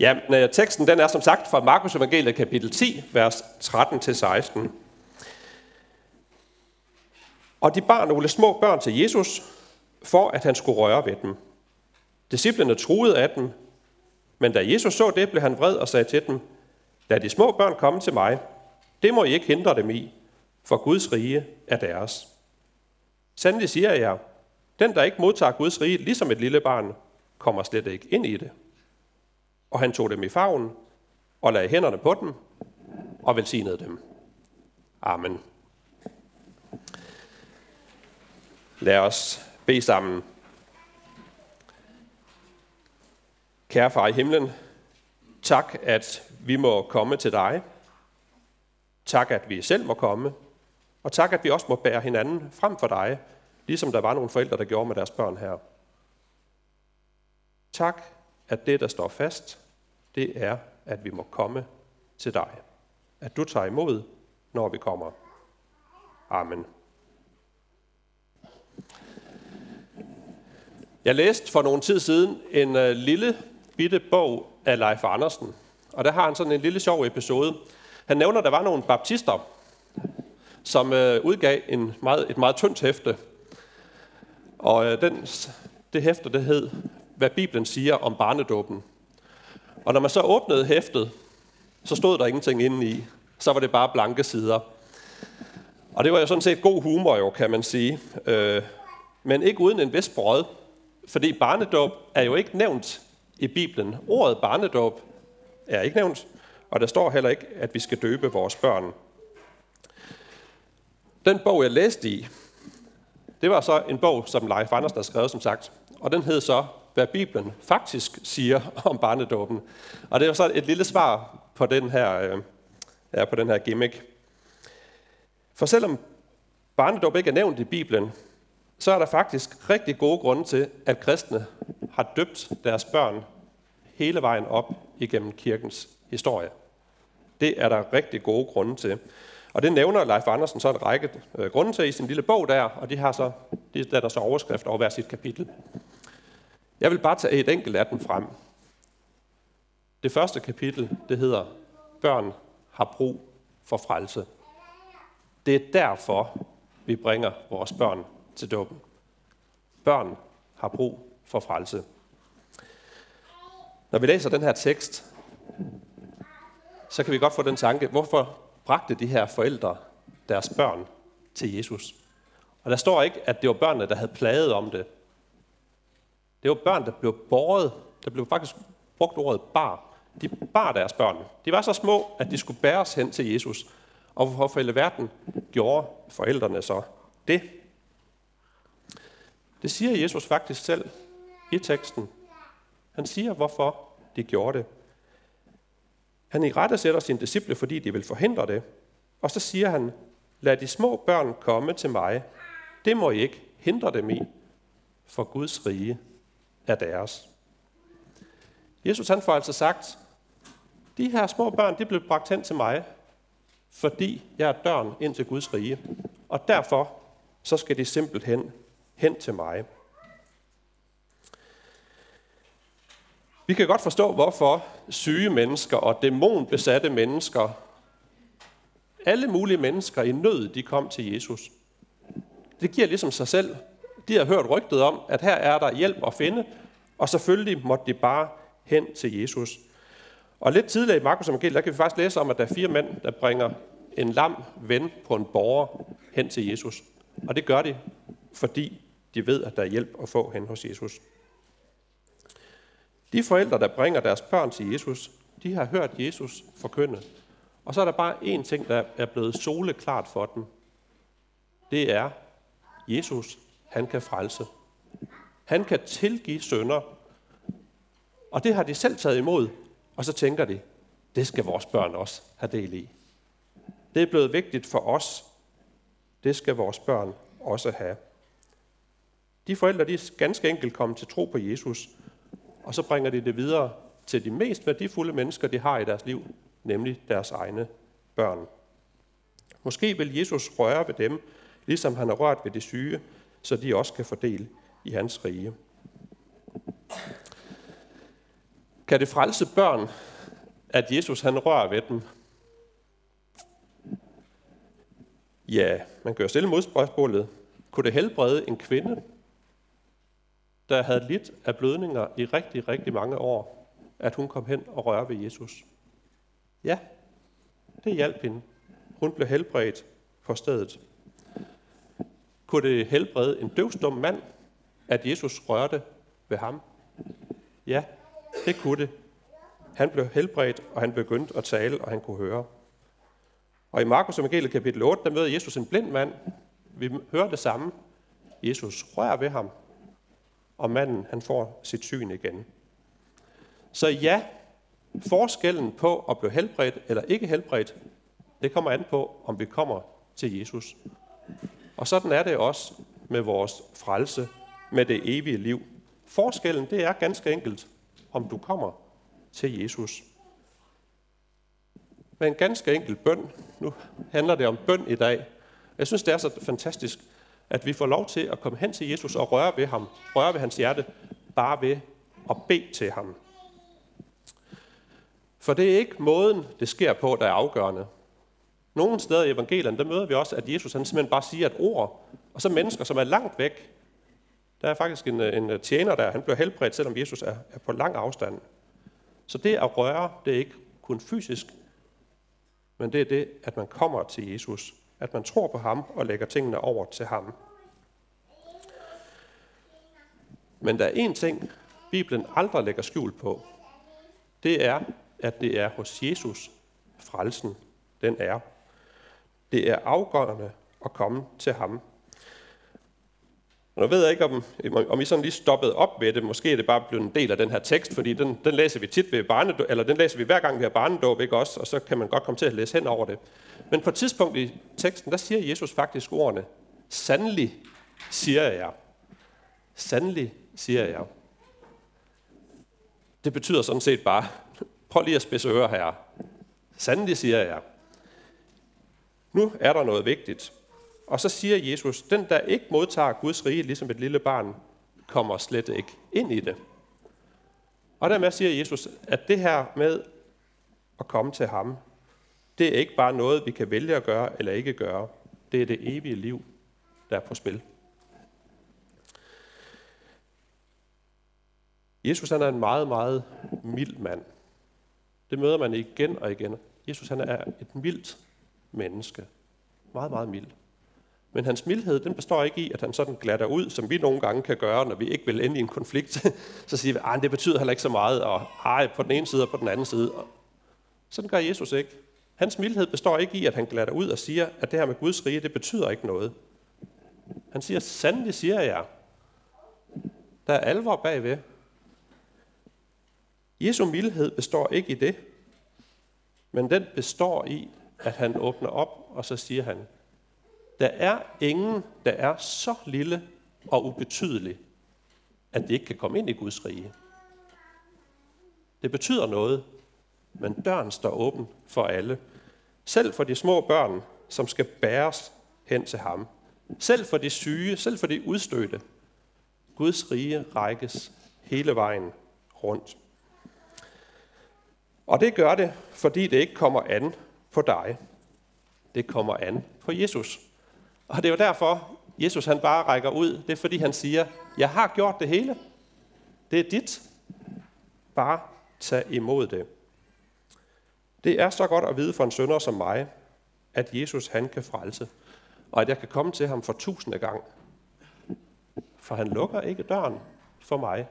Ja, øh, teksten den er som sagt fra Markus Evangeliet kapitel 10, vers 13-16. Og de bar nogle små børn til Jesus, for at han skulle røre ved dem. Disciplerne troede af dem, men da Jesus så det, blev han vred og sagde til dem, Lad de små børn komme til mig. Det må I ikke hindre dem i, for Guds rige er deres. Sandelig siger jeg, den der ikke modtager Guds rige, ligesom et lille barn, kommer slet ikke ind i det. Og han tog dem i favnen og lagde hænderne på dem og velsignede dem. Amen. Lad os bede sammen. Kære far i himlen, tak at vi må komme til dig. Tak at vi selv må komme. Og tak at vi også må bære hinanden frem for dig, ligesom der var nogle forældre, der gjorde med deres børn her. Tak, at det, der står fast, det er, at vi må komme til dig. At du tager imod, når vi kommer. Amen. Jeg læste for nogle tid siden en øh, lille bitte bog af Leif Andersen. Og der har han sådan en lille sjov episode. Han nævner, at der var nogle baptister, som øh, udgav en meget, et meget tyndt hæfte. Og øh, den, det hæfte, det hed, hvad Bibelen siger om barnedåben. Og når man så åbnede hæftet, så stod der ingenting inde i. Så var det bare blanke sider. Og det var jo sådan set god humor jo, kan man sige. Øh, men ikke uden en vis brød. Fordi barnedåb er jo ikke nævnt i Bibelen. Ordet barnedåb er ikke nævnt, og der står heller ikke, at vi skal døbe vores børn. Den bog, jeg læste i, det var så en bog, som Leif Andersen har skrevet, som sagt. Og den hed så, hvad Bibelen faktisk siger om barnedåben. Og det er så et lille svar på den her, øh, ja, på den her gimmick. For selvom barnedåb ikke er nævnt i Bibelen, så er der faktisk rigtig gode grunde til, at kristne har døbt deres børn hele vejen op igennem kirkens historie. Det er der rigtig gode grunde til. Og det nævner Leif Andersen så en række øh, grunde til i sin lille bog der, og de har så, de der så overskrift over hver sit kapitel. Jeg vil bare tage et enkelt af dem frem. Det første kapitel, det hedder, børn har brug for frelse. Det er derfor, vi bringer vores børn til dåben. Børn har brug for frelse. Når vi læser den her tekst, så kan vi godt få den tanke, hvorfor bragte de her forældre deres børn til Jesus? Og der står ikke, at det var børnene, der havde plaget om det. Det var børn, der blev båret. Der blev faktisk brugt ordet bar. De bar deres børn. De var så små, at de skulle bæres hen til Jesus. Og hvorfor hele verden gjorde forældrene så det? Det siger Jesus faktisk selv i teksten. Han siger, hvorfor de gjorde det. Han i rette sætter sine disciple, fordi de vil forhindre det. Og så siger han, lad de små børn komme til mig. Det må I ikke hindre dem i, for Guds rige er deres. Jesus han får altså sagt, de her små børn, de blev bragt hen til mig, fordi jeg er døren ind til Guds rige. Og derfor så skal de simpelthen hen til mig. Vi kan godt forstå, hvorfor syge mennesker og dæmonbesatte mennesker, alle mulige mennesker i nød, de kom til Jesus. Det giver ligesom sig selv. De har hørt rygtet om, at her er der hjælp at finde, og selvfølgelig måtte de bare hen til Jesus. Og lidt tidligere i Markus Evangeliet, der kan vi faktisk læse om, at der er fire mænd, der bringer en lam ven på en borger hen til Jesus. Og det gør de, fordi de ved, at der er hjælp at få hen hos Jesus. De forældre, der bringer deres børn til Jesus, de har hørt Jesus forkynde. Og så er der bare én ting, der er blevet soleklart for dem. Det er, Jesus, han kan frelse. Han kan tilgive sønder. Og det har de selv taget imod. Og så tænker de, det skal vores børn også have del i. Det er blevet vigtigt for os. Det skal vores børn også have. De forældre, de er ganske enkelt kommet til tro på Jesus, og så bringer de det videre til de mest værdifulde mennesker, de har i deres liv, nemlig deres egne børn. Måske vil Jesus røre ved dem, ligesom han har rørt ved de syge, så de også kan få del i hans rige. Kan det frelse børn, at Jesus han rører ved dem? Ja, man gør stille modspørgsmålet. Kunne det helbrede en kvinde, der havde lidt af blødninger i rigtig, rigtig mange år, at hun kom hen og rørte ved Jesus? Ja, det hjalp hende. Hun blev helbredt på stedet. Kunne det helbrede en døvstum mand, at Jesus rørte ved ham? Ja, det kunne det. Han blev helbredt, og han begyndte at tale, og han kunne høre. Og i Markus evangeliet kapitel 8, der møder Jesus en blind mand. Vi hører det samme. Jesus rører ved ham, og manden han får sit syn igen. Så ja, forskellen på at blive helbredt eller ikke helbredt, det kommer an på, om vi kommer til Jesus. Og sådan er det også med vores frelse, med det evige liv. Forskellen, det er ganske enkelt, om du kommer til Jesus. Med en ganske enkel bøn. Nu handler det om bøn i dag. Jeg synes, det er så fantastisk, at vi får lov til at komme hen til Jesus og røre ved ham, røre ved hans hjerte, bare ved at bede til ham. For det er ikke måden, det sker på, der er afgørende. Nogle steder i evangelierne, der møder vi også, at Jesus han simpelthen bare siger et ord, og så mennesker, som er langt væk. Der er faktisk en, en tjener der, han bliver helbredt, selvom Jesus er, er på lang afstand. Så det at røre, det er ikke kun fysisk, men det er det, at man kommer til Jesus. At man tror på ham og lægger tingene over til ham. Men der er en ting, Bibelen aldrig lægger skjul på. Det er, at det er hos Jesus, frelsen, den er. Det er afgørende at komme til ham. Nu ved jeg ikke, om, om I sådan lige stoppede op ved det. Måske er det bare blevet en del af den her tekst, fordi den, den læser vi tit ved barnedåb, eller den læser vi hver gang vi har barnedåb, ikke også? Og så kan man godt komme til at læse hen over det. Men på et tidspunkt i teksten, der siger Jesus faktisk ordene, Sandelig siger jeg. Sandelig siger jeg. Det betyder sådan set bare, prøv lige at spidse ører her. Sandelig siger jeg. Nu er der noget vigtigt. Og så siger Jesus, den der ikke modtager Guds rige ligesom et lille barn, kommer slet ikke ind i det. Og dermed siger Jesus, at det her med at komme til ham, det er ikke bare noget, vi kan vælge at gøre eller ikke gøre. Det er det evige liv, der er på spil. Jesus han er en meget, meget mild mand. Det møder man igen og igen. Jesus han er et mildt menneske. Meget, meget mild. Men hans mildhed, den består ikke i, at han sådan glatter ud, som vi nogle gange kan gøre, når vi ikke vil ende i en konflikt. så siger vi, ah, at det betyder heller ikke så meget, og ej, på den ene side og på den anden side. Sådan gør Jesus ikke. Hans mildhed består ikke i, at han glatter ud og siger, at det her med Guds rige, det betyder ikke noget. Han siger, sandelig siger jeg. Der er alvor bagved. Jesu mildhed består ikke i det, men den består i, at han åbner op, og så siger han, der er ingen, der er så lille og ubetydelig, at det ikke kan komme ind i Guds rige. Det betyder noget, men døren står åben for alle. Selv for de små børn, som skal bæres hen til ham. Selv for de syge, selv for de udstødte. Guds rige rækkes hele vejen rundt. Og det gør det, fordi det ikke kommer an på dig. Det kommer an på Jesus. Og det er jo derfor, Jesus han bare rækker ud. Det er fordi han siger, jeg har gjort det hele. Det er dit. Bare tag imod det. Det er så godt at vide for en sønder som mig, at Jesus han kan frelse, og at jeg kan komme til ham for tusinde gang. For han lukker ikke døren for mig.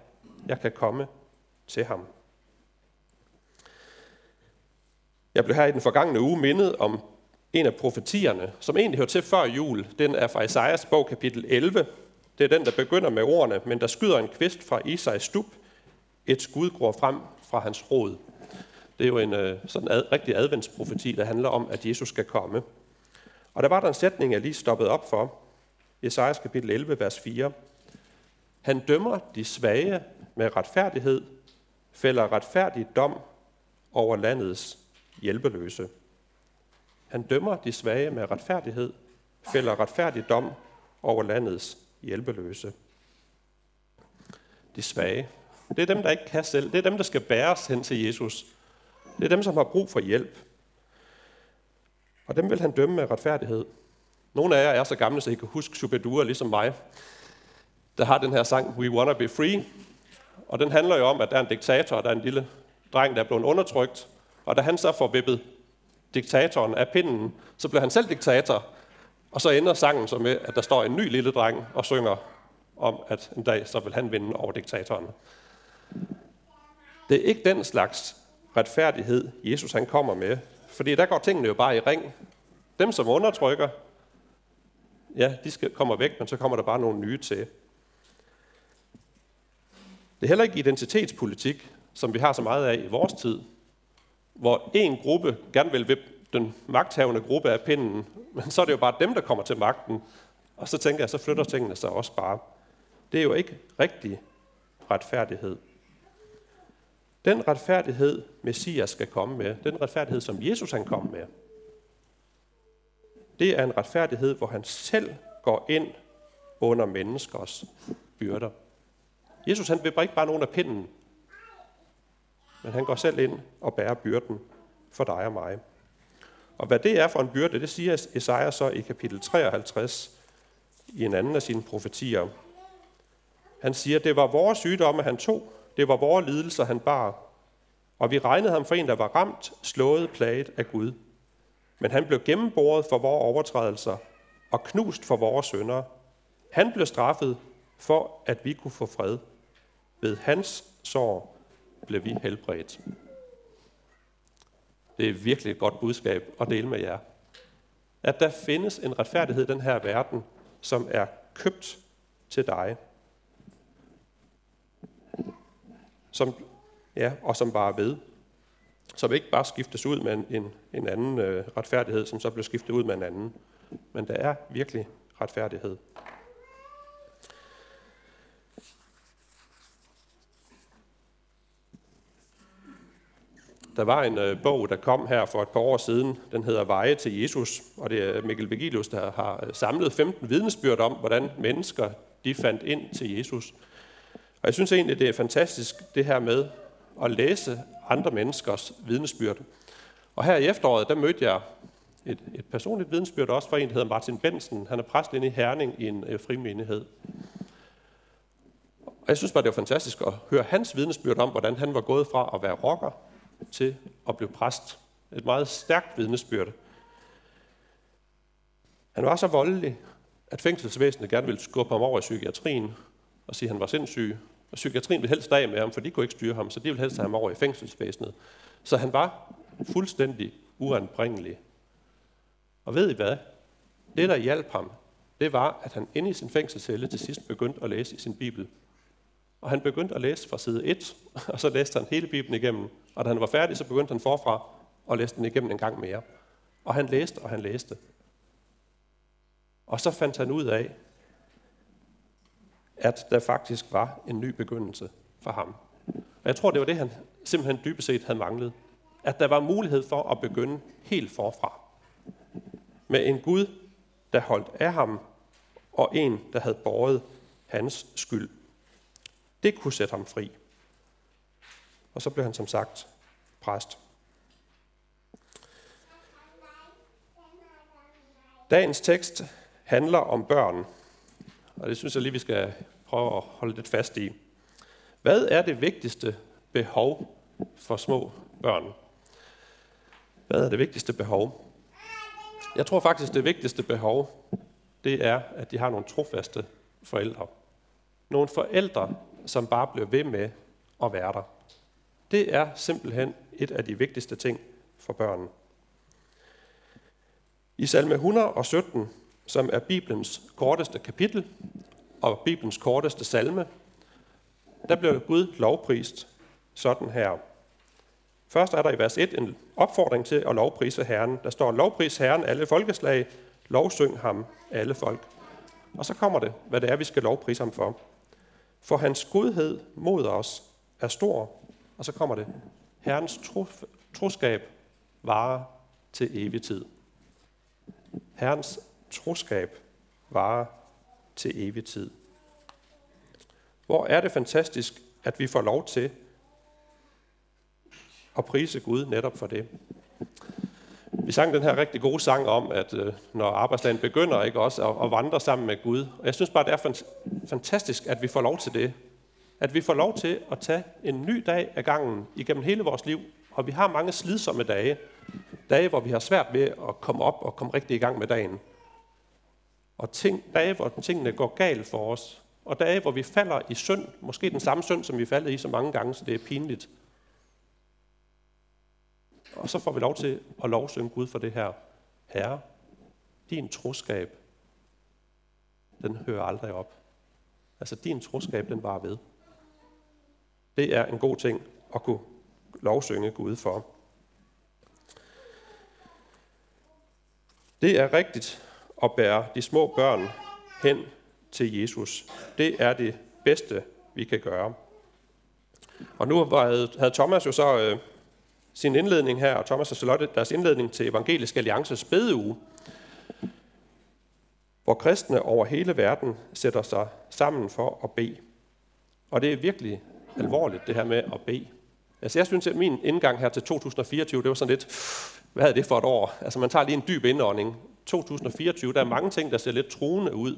Jeg kan komme til ham. Jeg blev her i den forgangne uge mindet om en af profetierne, som egentlig hører til før jul. Den er fra Isaias bog kapitel 11. Det er den, der begynder med ordene, men der skyder en kvist fra Isais stup. Et skud gror frem fra hans rod. Det er jo en øh, sådan ad, rigtig adventsprofeti, der handler om, at Jesus skal komme. Og der var der en sætning, jeg lige stoppede op for. Esajas kapitel 11, vers 4. Han dømmer de svage med retfærdighed, fælder retfærdig dom over landets hjælpeløse. Han dømmer de svage med retfærdighed, fælder retfærdig dom over landets hjælpeløse. De svage. Det er dem, der ikke kan selv. Det er dem, der skal bæres hen til Jesus. Det er dem, som har brug for hjælp. Og dem vil han dømme med retfærdighed. Nogle af jer er så gamle, så I kan huske Shubedua ligesom mig, der har den her sang, We Wanna Be Free. Og den handler jo om, at der er en diktator, der er en lille dreng, der er blevet undertrykt. Og da han så får vippet diktatoren af pinden, så bliver han selv diktator. Og så ender sangen så med, at der står en ny lille dreng og synger om, at en dag så vil han vinde over diktatoren. Det er ikke den slags retfærdighed, Jesus han kommer med. Fordi der går tingene jo bare i ring. Dem, som undertrykker, ja, de skal, kommer væk, men så kommer der bare nogle nye til. Det er heller ikke identitetspolitik, som vi har så meget af i vores tid, hvor en gruppe gerne vil vippe den magthavende gruppe af pinden, men så er det jo bare dem, der kommer til magten. Og så tænker jeg, så flytter tingene sig også bare. Det er jo ikke rigtig retfærdighed. Den retfærdighed, Messias skal komme med, den retfærdighed, som Jesus han kom med, det er en retfærdighed, hvor han selv går ind under menneskers byrder. Jesus han vipper ikke bare nogen af pinden, men han går selv ind og bærer byrden for dig og mig. Og hvad det er for en byrde, det siger Esajas så i kapitel 53 i en anden af sine profetier. Han siger, det var vores sygdomme, han tog, det var vores lidelser, han bar, og vi regnede ham for en, der var ramt, slået, plaget af Gud. Men han blev gennemboret for vores overtrædelser og knust for vores sønder. Han blev straffet for, at vi kunne få fred. Ved hans sår blev vi helbredt. Det er virkelig et godt budskab at dele med jer. At der findes en retfærdighed i den her verden, som er købt til dig. Som, ja, og som bare ved. Som ikke bare skiftes ud med en, en, en anden øh, retfærdighed, som så bliver skiftet ud med en anden. Men der er virkelig retfærdighed. Der var en øh, bog, der kom her for et par år siden. Den hedder Veje til Jesus, og det er Mikkel Vigilius, der har øh, samlet 15 vidnesbyrd om, hvordan mennesker de fandt ind til Jesus. Og jeg synes egentlig, det er fantastisk, det her med at læse andre menneskers vidnesbyrd. Og her i efteråret, der mødte jeg et, et personligt vidnesbyrd også fra en, der hedder Martin Bensen. Han er præst inde i Herning i en øh, frimenighed. Og jeg synes bare, det var fantastisk at høre hans vidnesbyrd om, hvordan han var gået fra at være rocker til at blive præst. Et meget stærkt vidnesbyrd. Han var så voldelig, at fængselsvæsenet gerne ville skubbe ham over i psykiatrien og sige, at han var sindssyg. Og psykiatrien ville helst af med ham, for de kunne ikke styre ham, så de ville helst have ham over i fængselsvæsenet. Så han var fuldstændig uanbringelig. Og ved I hvad? Det, der hjalp ham, det var, at han inde i sin fængselscelle til sidst begyndte at læse i sin bibel. Og han begyndte at læse fra side 1, og så læste han hele Bibelen igennem. Og da han var færdig, så begyndte han forfra og læste den igennem en gang mere. Og han læste, og han læste. Og så fandt han ud af, at der faktisk var en ny begyndelse for ham. Og jeg tror, det var det, han simpelthen dybest set havde manglet. At der var mulighed for at begynde helt forfra. Med en Gud, der holdt af ham, og en, der havde båret hans skyld. Det kunne sætte ham fri. Og så blev han som sagt præst. Dagens tekst handler om børn, og det synes jeg lige, vi skal prøve at holde lidt fast i. Hvad er det vigtigste behov for små børn? Hvad er det vigtigste behov? Jeg tror faktisk, det vigtigste behov, det er, at de har nogle trofaste forældre. Nogle forældre, som bare bliver ved med at være der. Det er simpelthen et af de vigtigste ting for børnene. I salme 117, som er Bibelens korteste kapitel og Bibelens korteste salme, der bliver Gud lovprist sådan her. Først er der i vers 1 en opfordring til at lovprise Herren. Der står, lovpris Herren alle folkeslag, lovsyng ham alle folk. Og så kommer det, hvad det er, vi skal lovprise ham for. For hans godhed mod os er stor. Og så kommer det. Herrens trof, troskab varer til evig tid. Herrens troskab varer til evig tid. Hvor er det fantastisk, at vi får lov til at prise Gud netop for det. Vi sang den her rigtig gode sang om, at øh, når arbejdsdagen begynder, ikke også at, at vandre sammen med Gud. Og jeg synes bare, det er fantastisk, at vi får lov til det. At vi får lov til at tage en ny dag af gangen igennem hele vores liv. Og vi har mange slidsomme dage. Dage, hvor vi har svært ved at komme op og komme rigtig i gang med dagen. Og ting, dage, hvor tingene går galt for os. Og dage, hvor vi falder i synd. Måske den samme synd, som vi faldet i så mange gange, så det er pinligt. Og så får vi lov til at lovsynge Gud for det her. Herre, din troskab, den hører aldrig op. Altså din troskab, den var ved. Det er en god ting at kunne lovsynge Gud for. Det er rigtigt at bære de små børn hen til Jesus. Det er det bedste, vi kan gøre. Og nu havde Thomas jo så øh, sin indledning her, og Thomas og Charlotte, deres indledning til Evangelisk Alliances bedeuge, hvor kristne over hele verden sætter sig sammen for at bede. Og det er virkelig alvorligt, det her med at bede. Altså jeg synes, at min indgang her til 2024, det var sådan lidt, hvad er det for et år? Altså man tager lige en dyb indånding. 2024, der er mange ting, der ser lidt truende ud.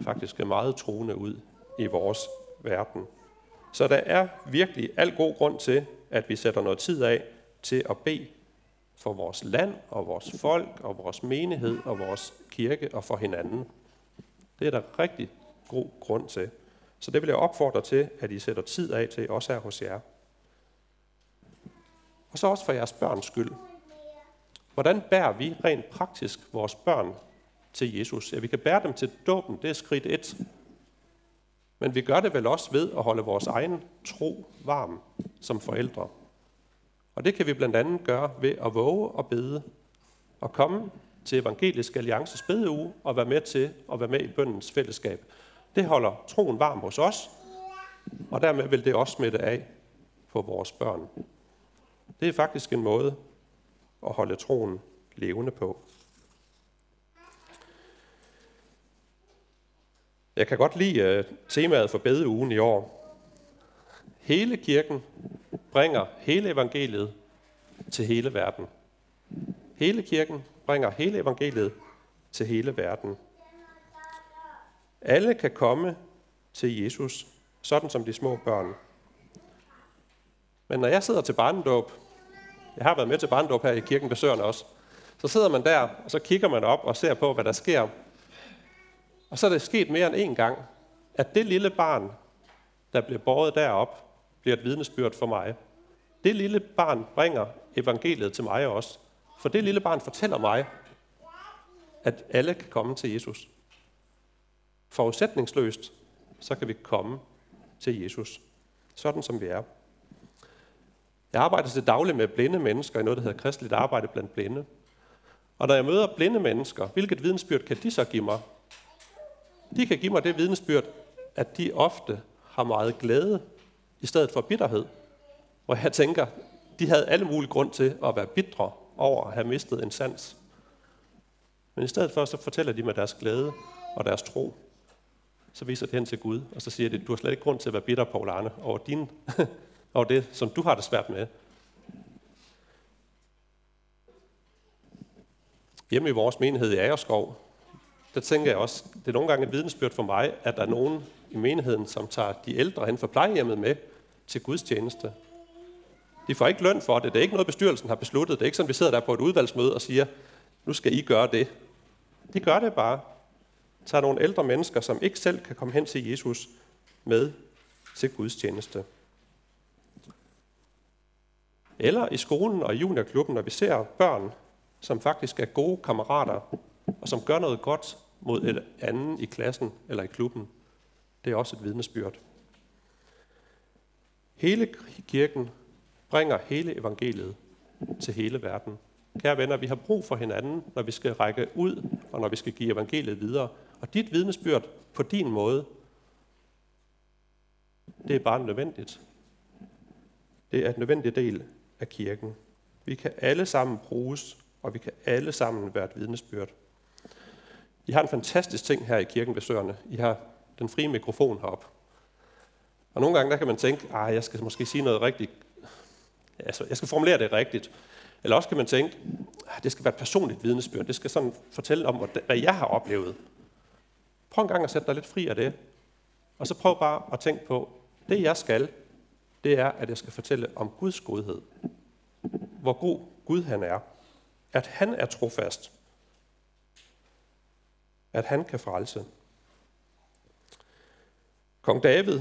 Faktisk meget truende ud i vores verden. Så der er virkelig al god grund til, at vi sætter noget tid af til at bede for vores land og vores folk og vores menighed og vores kirke og for hinanden. Det er der rigtig god grund til. Så det vil jeg opfordre til, at I sætter tid af til, også her hos jer. Og så også for jeres børns skyld. Hvordan bærer vi rent praktisk vores børn til Jesus? Ja, vi kan bære dem til dåben, det er skridt et. Men vi gør det vel også ved at holde vores egen tro varm som forældre. Og det kan vi blandt andet gøre ved at våge og bede og komme til Evangelisk Alliances bedeuge og være med til at være med i bøndens fællesskab. Det holder troen varm hos os, og dermed vil det også smitte af på vores børn. Det er faktisk en måde at holde troen levende på. Jeg kan godt lide øh, temaet for bedeugen i år. Hele kirken bringer hele evangeliet til hele verden. Hele kirken bringer hele evangeliet til hele verden. Alle kan komme til Jesus, sådan som de små børn. Men når jeg sidder til barnedåb, jeg har været med til barnedåb her i kirken ved Søren også, så sidder man der, og så kigger man op og ser på, hvad der sker. Og så er det sket mere end en gang, at det lille barn, der bliver båret derop, bliver et vidnesbyrd for mig. Det lille barn bringer evangeliet til mig også. For det lille barn fortæller mig, at alle kan komme til Jesus. Forudsætningsløst, så kan vi komme til Jesus. Sådan som vi er. Jeg arbejder til daglig med blinde mennesker i noget, der hedder kristeligt arbejde blandt blinde. Og når jeg møder blinde mennesker, hvilket vidensbyrd kan de så give mig? De kan give mig det vidnesbyrd, at de ofte har meget glæde i stedet for bitterhed. Hvor jeg tænker, de havde alle mulige grund til at være bitre over at have mistet en sans. Men i stedet for, så fortæller de med deres glæde og deres tro. Så viser det hen til Gud, og så siger de, du har slet ikke grund til at være bitter, Paul Arne, over, din, over det, som du har det svært med. Hjemme i vores menighed i Agerskov, der tænker jeg også, det er nogle gange et vidensbyrd for mig, at der er nogen i menigheden, som tager de ældre hen for plejehjemmet med til Guds tjeneste. De får ikke løn for det. Det er ikke noget, bestyrelsen har besluttet. Det er ikke sådan, vi sidder der på et udvalgsmøde og siger, nu skal I gøre det. De gør det bare. Tager nogle ældre mennesker, som ikke selv kan komme hen til Jesus, med til Guds tjeneste. Eller i skolen og i juniorklubben, når vi ser børn, som faktisk er gode kammerater, og som gør noget godt mod et andet i klassen eller i klubben. Det er også et vidnesbyrd. Hele kirken bringer hele evangeliet til hele verden. Kære venner, vi har brug for hinanden, når vi skal række ud, og når vi skal give evangeliet videre. Og dit vidnesbyrd på din måde, det er bare nødvendigt. Det er en nødvendig del af kirken. Vi kan alle sammen bruges, og vi kan alle sammen være et vidnesbyrd. I har en fantastisk ting her i kirken ved Søerne. I har den frie mikrofon heroppe. Og nogle gange der kan man tænke, at jeg skal måske sige noget rigtigt. Altså, jeg skal formulere det rigtigt. Eller også kan man tænke, at det skal være et personligt vidnesbyrd. Det skal sådan fortælle om, hvad jeg har oplevet. Prøv en gang at sætte dig lidt fri af det. Og så prøv bare at tænke på, det jeg skal, det er, at jeg skal fortælle om Guds godhed. Hvor god Gud han er. At han er trofast. At han kan frelse. Kong David,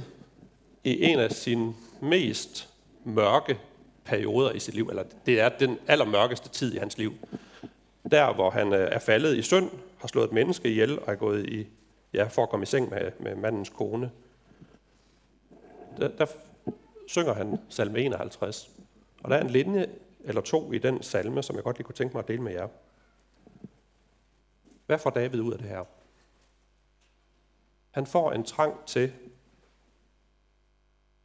i en af sine mest mørke perioder i sit liv, eller det er den allermørkeste tid i hans liv, der hvor han øh, er faldet i synd, har slået et menneske ihjel og er gået i, ja, for at komme i seng med, med mandens kone. Der, der synger han salme 51. Og der er en linje eller to i den salme, som jeg godt lige kunne tænke mig at dele med jer. Hvad får David ud af det her? Han får en trang til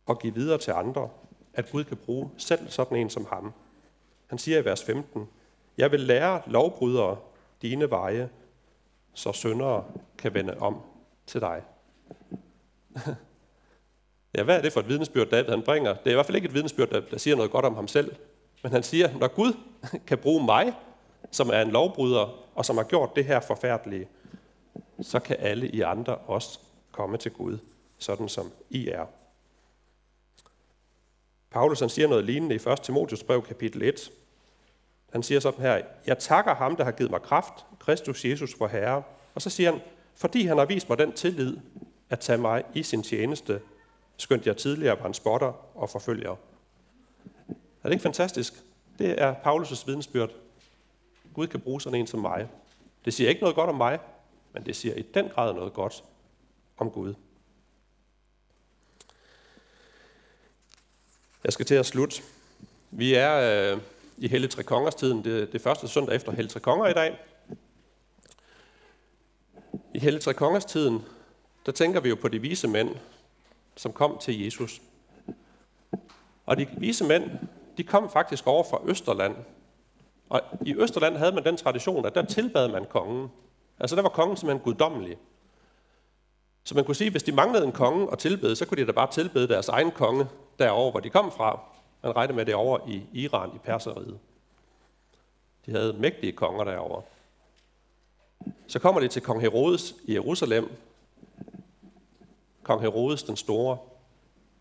at give videre til andre, at Gud kan bruge selv sådan en som ham. Han siger i vers 15, Jeg vil lære lovbrydere dine veje, så syndere kan vende om til dig. ja, hvad er det for et vidnesbyrd, David han bringer? Det er i hvert fald ikke et vidnesbyrd, der, der siger noget godt om ham selv. Men han siger, når Gud kan bruge mig, som er en lovbryder, og som har gjort det her forfærdelige, så kan alle I andre også komme til Gud, sådan som I er. Paulus han siger noget lignende i 1. Timotius brev kapitel 1. Han siger sådan her, jeg takker ham, der har givet mig kraft, Kristus Jesus for Herre. Og så siger han, fordi han har vist mig den tillid, at tage mig i sin tjeneste, skønt jeg tidligere var en spotter og forfølger. Er det ikke fantastisk? Det er Paulus' vidensbyrd. Gud kan bruge sådan en som mig. Det siger ikke noget godt om mig, men det siger i den grad noget godt om Gud. Jeg skal til at slutte. Vi er øh, i Helle Tre Kongers tiden. Det, det første søndag efter Helle Tre Konger i dag. I Helle Tre Kongers tiden, der tænker vi jo på de vise mænd, som kom til Jesus. Og de vise mænd, de kom faktisk over fra Østerland. Og i Østerland havde man den tradition, at der tilbad man kongen. Altså der var kongen simpelthen guddommelig. Så man kunne sige, at hvis de manglede en konge at tilbede, så kunne de da bare tilbede deres egen konge derover, hvor de kom fra. Man regnede med det over i Iran, i Perseriet. De havde mægtige konger derover. Så kommer de til kong Herodes i Jerusalem. Kong Herodes den store,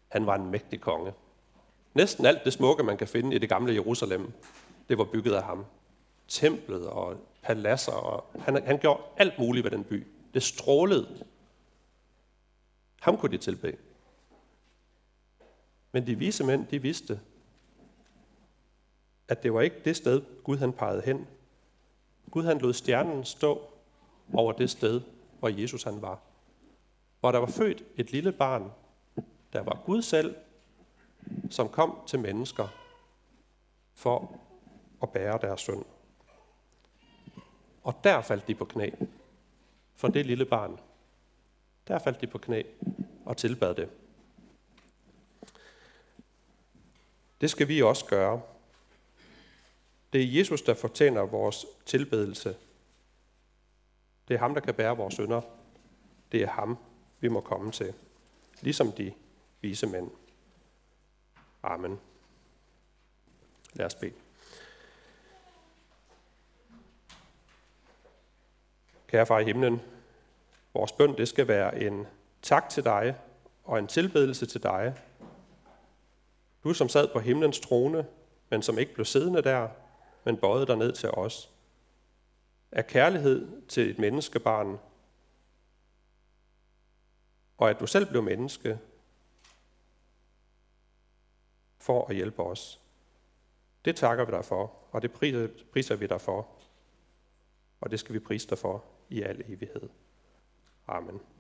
han var en mægtig konge. Næsten alt det smukke, man kan finde i det gamle Jerusalem, det var bygget af ham. Templet og paladser, og han, han gjorde alt muligt ved den by. Det strålede. Ham kunne de tilbede. Men de vise mænd, de vidste, at det var ikke det sted, Gud han pegede hen. Gud han lod stjernen stå over det sted, hvor Jesus han var. Hvor der var født et lille barn, der var Gud selv, som kom til mennesker for og bære deres synd. Og der faldt de på knæ for det lille barn. Der faldt de på knæ og tilbad det. Det skal vi også gøre. Det er Jesus, der fortjener vores tilbedelse. Det er ham, der kan bære vores synder. Det er ham, vi må komme til. Ligesom de vise mænd. Amen. Lad os bede. Kære far i himlen, vores bøn det skal være en tak til dig og en tilbedelse til dig. Du som sad på himlens trone, men som ikke blev siddende der, men bøjede dig ned til os. Af kærlighed til et menneskebarn, og at du selv blev menneske, for at hjælpe os. Det takker vi dig for, og det priser, priser vi dig for. Og det skal vi prise dig for i al evighed. Amen.